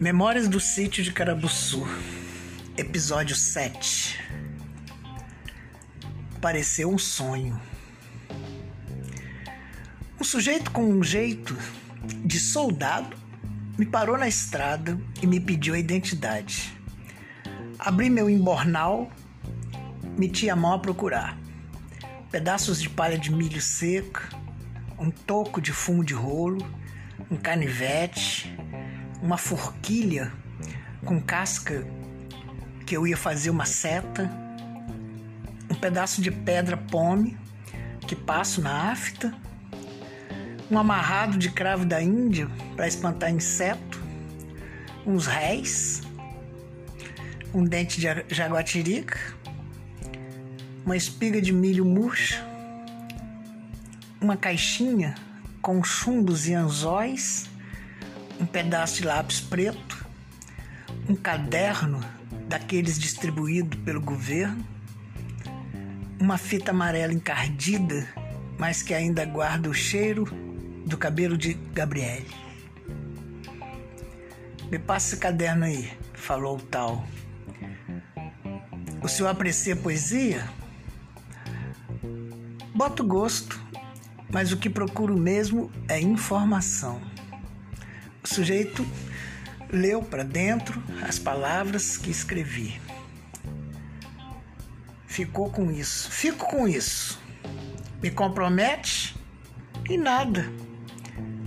Memórias do Sítio de Carabuçu, episódio 7. Pareceu um sonho. Um sujeito com um jeito de soldado me parou na estrada e me pediu a identidade. Abri meu embornal, meti a mão a procurar. Pedaços de palha de milho seco, um toco de fumo de rolo, um canivete, uma forquilha com casca que eu ia fazer uma seta, um pedaço de pedra pome que passo na afta, um amarrado de cravo da Índia para espantar inseto, uns réis, um dente de jaguatirica, uma espiga de milho murcho, uma caixinha com chumbos e anzóis um pedaço de lápis preto, um caderno daqueles distribuído pelo governo, uma fita amarela encardida, mas que ainda guarda o cheiro do cabelo de Gabriele. Me passa esse caderno aí, falou o tal. O senhor aprecia poesia? Boto gosto, mas o que procuro mesmo é informação. O sujeito leu para dentro as palavras que escrevi. Ficou com isso. Fico com isso. Me compromete? E nada.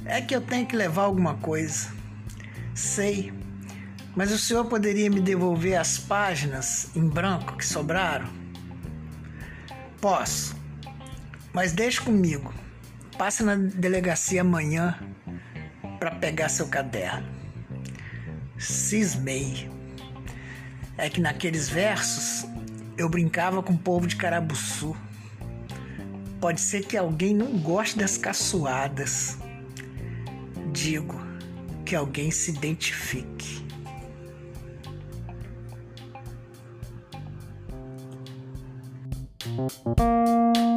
É que eu tenho que levar alguma coisa. Sei. Mas o senhor poderia me devolver as páginas em branco que sobraram? Posso. Mas deixe comigo. Passe na delegacia amanhã para pegar seu caderno. Cismei. É que naqueles versos eu brincava com o povo de Carabuçu. Pode ser que alguém não goste das caçoadas. Digo que alguém se identifique. Música